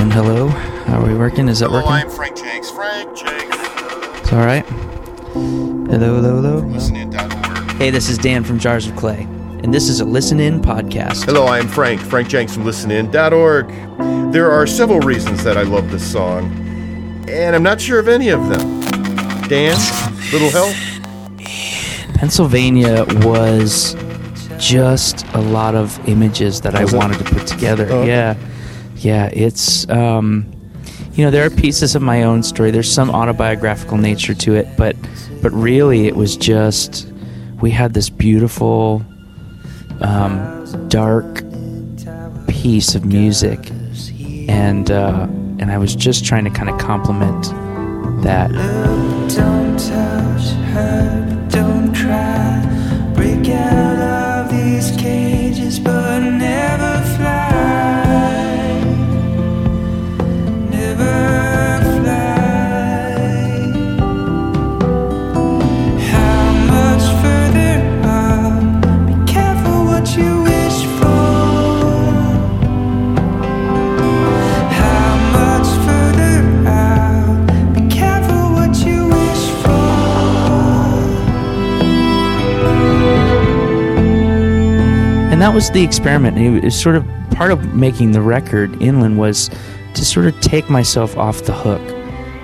And hello, are we working? Is that Hello, working? I'm Frank Jenks. Frank Jenks. It's all right. Hello, hello, hello. Listenin.org. Hey, this is Dan from Jars of Clay, and this is a Listen In podcast. Hello, I'm Frank. Frank Jenks from listenin.org. There are several reasons that I love this song, and I'm not sure of any of them. Dan, little help? Pennsylvania was just a lot of images that I it? wanted to put together. Oh. Yeah, yeah. It's um, you know, there are pieces of my own story. There's some autobiographical nature to it, but but really, it was just we had this beautiful, um, dark piece of music, and uh, and I was just trying to kind of complement that. And that was the experiment. It was sort of part of making the record Inland was to sort of take myself off the hook,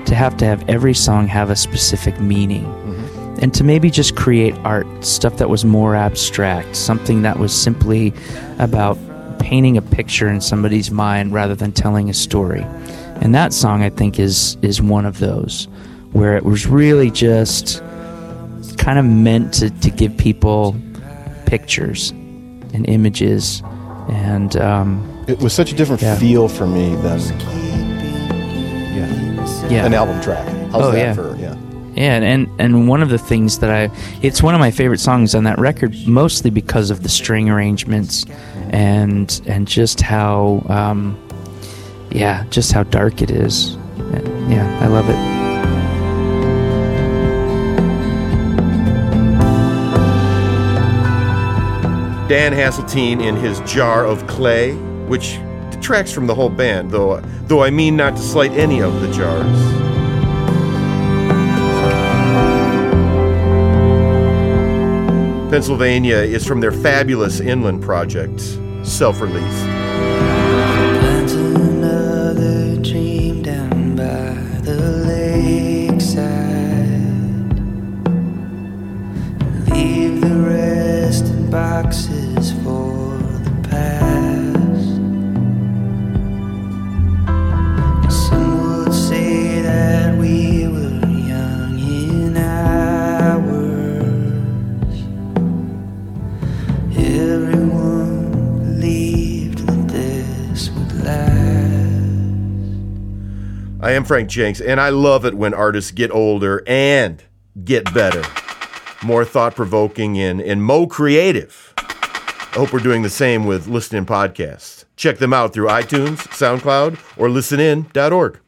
to have to have every song have a specific meaning, mm-hmm. and to maybe just create art, stuff that was more abstract, something that was simply about painting a picture in somebody's mind rather than telling a story. And that song, I think, is is one of those where it was really just kind of meant to, to give people pictures and images and um, It was such a different Yeah. feel for me than yeah, yeah an album track. How's Oh, that yeah. for yeah? yeah and, and and one of the things that I it's one of my favorite songs on that record mostly because of the string arrangements and and just how um, yeah just how dark it is yeah I love it Dan Haseltine in his Jar of Clay, which detracts from the whole band, though, though I mean not to slight any of the jars. Pennsylvania is from their fabulous inland project, self release. Leave the boxes for the past. Some would say that we were young in our words. Everyone believed that this would last. I am Frank Jenks, and I love it when artists get older and get better. More thought provoking and, and mo creative. I hope we're doing the same with listening podcasts. Check them out through iTunes, SoundCloud, or listenin.org.